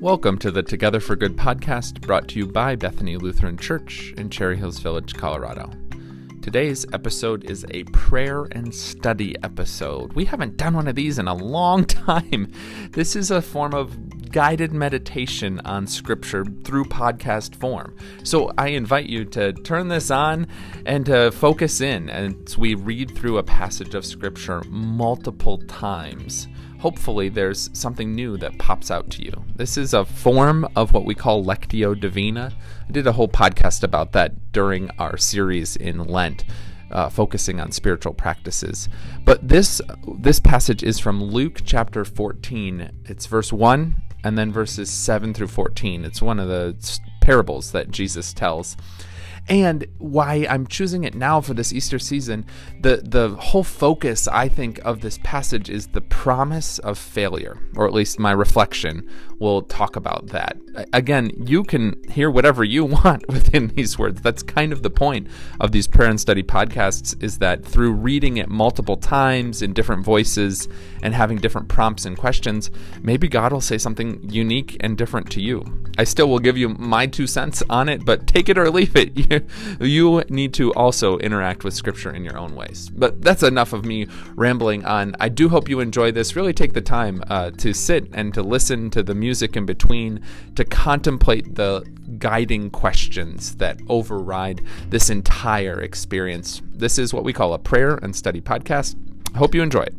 Welcome to the Together for Good podcast brought to you by Bethany Lutheran Church in Cherry Hills Village, Colorado. Today's episode is a prayer and study episode. We haven't done one of these in a long time. This is a form of guided meditation on scripture through podcast form. So I invite you to turn this on and to focus in as we read through a passage of scripture multiple times hopefully there's something new that pops out to you. This is a form of what we call Lectio Divina. I did a whole podcast about that during our series in Lent. Uh, focusing on spiritual practices, but this this passage is from Luke chapter 14. It's verse one and then verses seven through 14. It's one of the parables that Jesus tells, and why I'm choosing it now for this Easter season, the the whole focus I think of this passage is the promise of failure, or at least my reflection will talk about that. Again, you can hear whatever you want within these words. That's kind of the point of these prayer and study podcasts is that through reading it multiple times in different voices and having different prompts and questions, maybe God will say something unique and different to you. I still will give you my two cents on it, but take it or leave it. you need to also interact with Scripture in your own ways. But that's enough of me rambling on. I do hope you enjoy this. Really take the time uh, to sit and to listen to the music in between, to contemplate the guiding questions that override this entire experience. This is what we call a prayer and study podcast. I hope you enjoy it.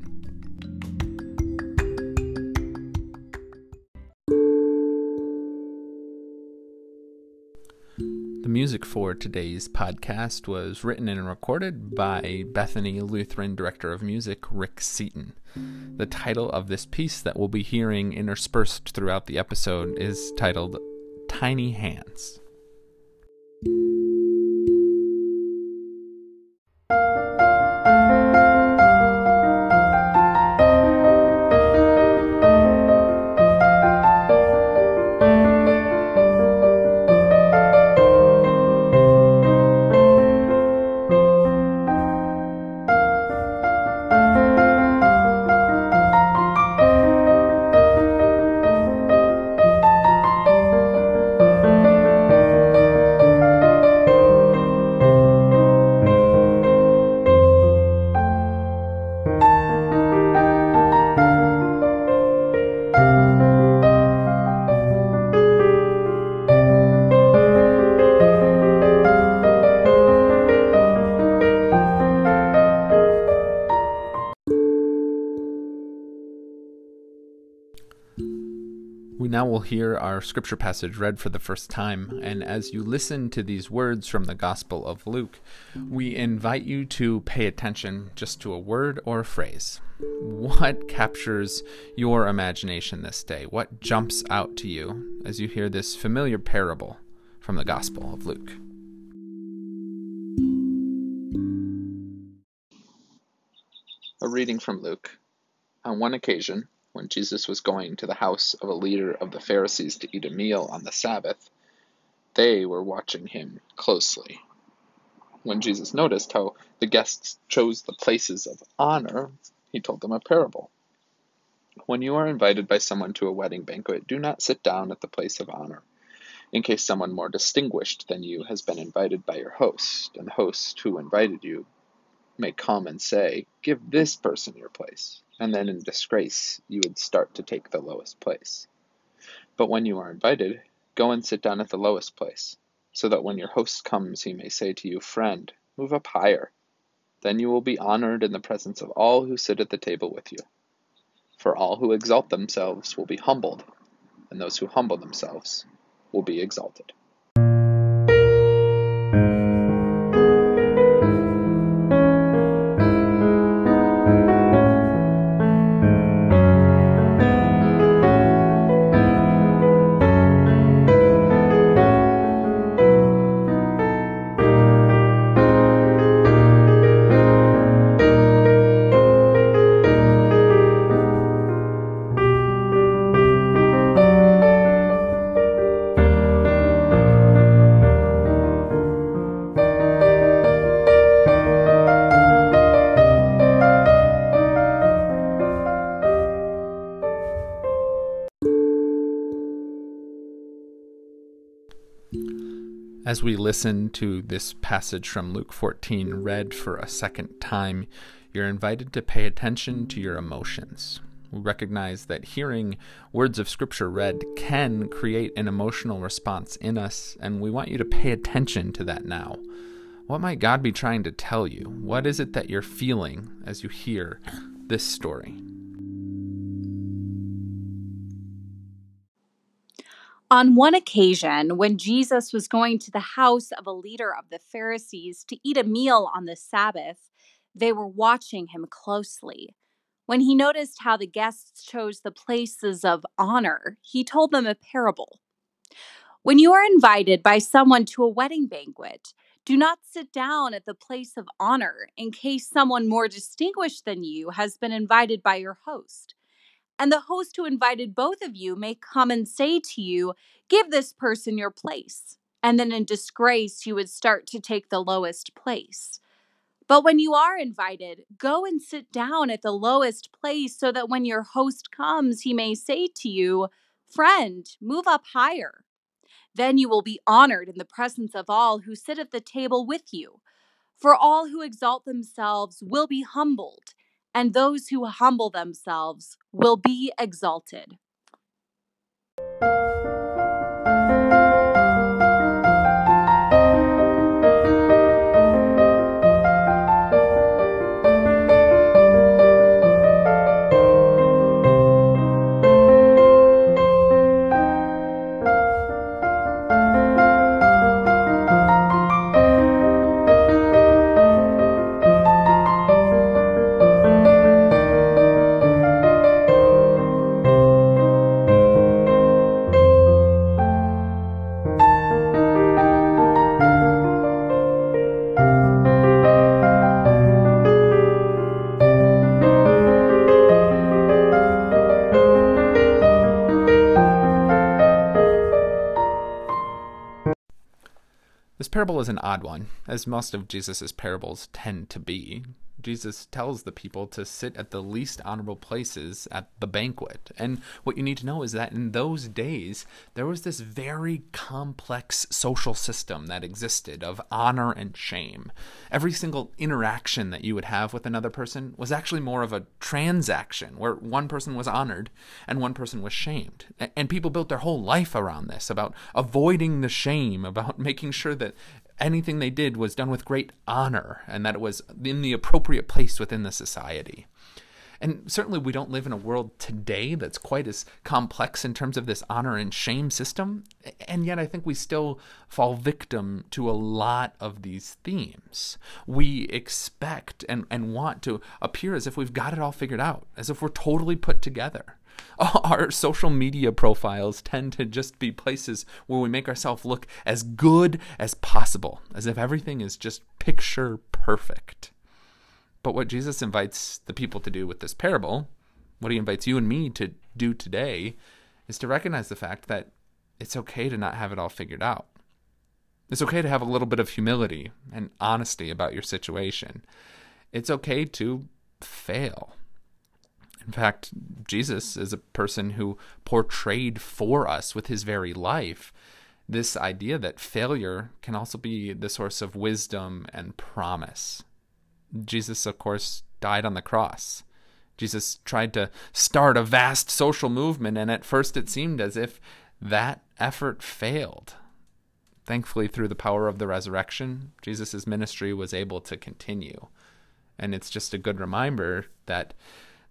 Music for today's podcast was written and recorded by Bethany Lutheran Director of Music Rick Seaton. The title of this piece that we'll be hearing interspersed throughout the episode is titled Tiny Hands. We'll hear our scripture passage read for the first time. And as you listen to these words from the Gospel of Luke, we invite you to pay attention just to a word or a phrase. What captures your imagination this day? What jumps out to you as you hear this familiar parable from the Gospel of Luke? A reading from Luke. On one occasion, when Jesus was going to the house of a leader of the Pharisees to eat a meal on the Sabbath, they were watching him closely. When Jesus noticed how the guests chose the places of honor, he told them a parable. When you are invited by someone to a wedding banquet, do not sit down at the place of honor, in case someone more distinguished than you has been invited by your host, and the host who invited you may come and say, Give this person your place and then in disgrace you would start to take the lowest place. But when you are invited, go and sit down at the lowest place, so that when your host comes he may say to you, Friend, move up higher. Then you will be honored in the presence of all who sit at the table with you. For all who exalt themselves will be humbled, and those who humble themselves will be exalted. As we listen to this passage from Luke 14 read for a second time, you're invited to pay attention to your emotions. We recognize that hearing words of Scripture read can create an emotional response in us, and we want you to pay attention to that now. What might God be trying to tell you? What is it that you're feeling as you hear this story? On one occasion, when Jesus was going to the house of a leader of the Pharisees to eat a meal on the Sabbath, they were watching him closely. When he noticed how the guests chose the places of honor, he told them a parable. When you are invited by someone to a wedding banquet, do not sit down at the place of honor in case someone more distinguished than you has been invited by your host and the host who invited both of you may come and say to you, Give this person your place. And then in disgrace, you would start to take the lowest place. But when you are invited, go and sit down at the lowest place so that when your host comes, he may say to you, Friend, move up higher. Then you will be honored in the presence of all who sit at the table with you. For all who exalt themselves will be humbled and those who humble themselves will be exalted. Parable is an odd one, as most of Jesus' parables tend to be. Jesus tells the people to sit at the least honorable places at the banquet. And what you need to know is that in those days, there was this very complex social system that existed of honor and shame. Every single interaction that you would have with another person was actually more of a transaction where one person was honored and one person was shamed. And people built their whole life around this about avoiding the shame, about making sure that anything they did was done with great honor and that it was in the appropriate place within the society. And certainly, we don't live in a world today that's quite as complex in terms of this honor and shame system. And yet, I think we still fall victim to a lot of these themes. We expect and, and want to appear as if we've got it all figured out, as if we're totally put together. Our social media profiles tend to just be places where we make ourselves look as good as possible, as if everything is just picture perfect. But what Jesus invites the people to do with this parable, what he invites you and me to do today, is to recognize the fact that it's okay to not have it all figured out. It's okay to have a little bit of humility and honesty about your situation. It's okay to fail. In fact, Jesus is a person who portrayed for us with his very life this idea that failure can also be the source of wisdom and promise. Jesus, of course, died on the cross. Jesus tried to start a vast social movement, and at first it seemed as if that effort failed. Thankfully, through the power of the resurrection, Jesus' ministry was able to continue. And it's just a good reminder that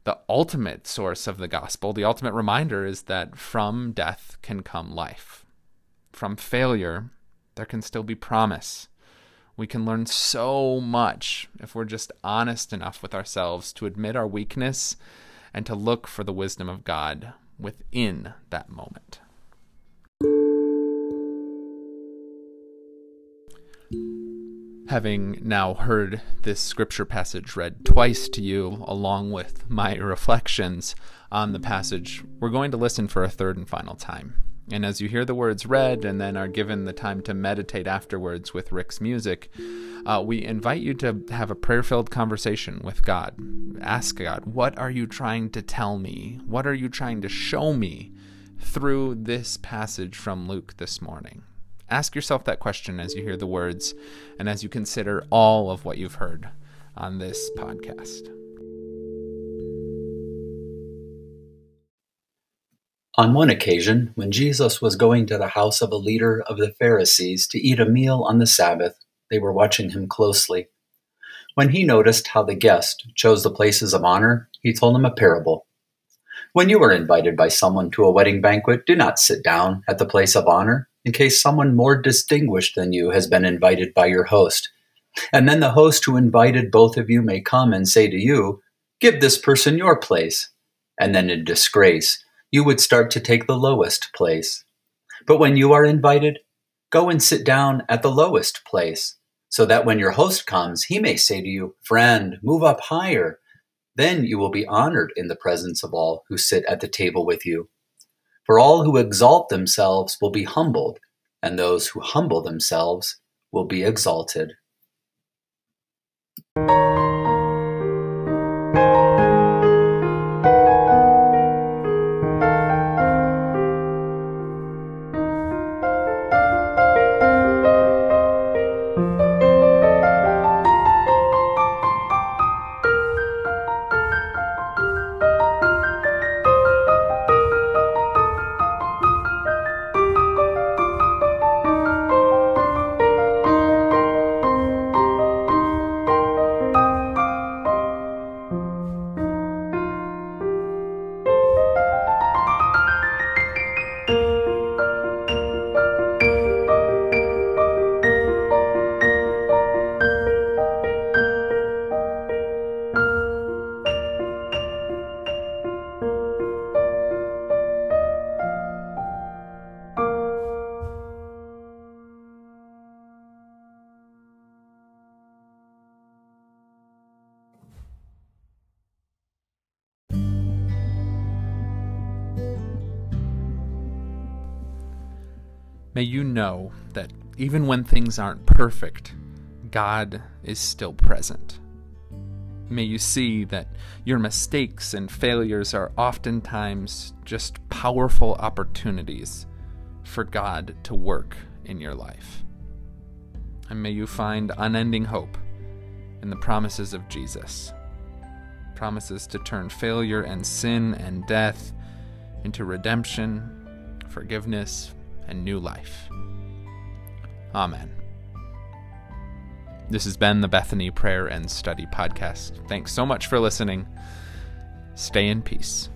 the ultimate source of the gospel, the ultimate reminder is that from death can come life. From failure, there can still be promise. We can learn so much if we're just honest enough with ourselves to admit our weakness and to look for the wisdom of God within that moment. Having now heard this scripture passage read twice to you, along with my reflections on the passage, we're going to listen for a third and final time. And as you hear the words read and then are given the time to meditate afterwards with Rick's music, uh, we invite you to have a prayer filled conversation with God. Ask God, what are you trying to tell me? What are you trying to show me through this passage from Luke this morning? Ask yourself that question as you hear the words and as you consider all of what you've heard on this podcast. On one occasion, when Jesus was going to the house of a leader of the Pharisees to eat a meal on the Sabbath, they were watching him closely. When he noticed how the guest chose the places of honor, he told them a parable. When you are invited by someone to a wedding banquet, do not sit down at the place of honor, in case someone more distinguished than you has been invited by your host. And then the host who invited both of you may come and say to you, Give this person your place. And then in disgrace, you would start to take the lowest place. But when you are invited, go and sit down at the lowest place, so that when your host comes, he may say to you, Friend, move up higher. Then you will be honored in the presence of all who sit at the table with you. For all who exalt themselves will be humbled, and those who humble themselves will be exalted. May you know that even when things aren't perfect, God is still present. May you see that your mistakes and failures are oftentimes just powerful opportunities for God to work in your life. And may you find unending hope in the promises of Jesus promises to turn failure and sin and death into redemption, forgiveness, and new life. Amen. This has been the Bethany Prayer and Study Podcast. Thanks so much for listening. Stay in peace.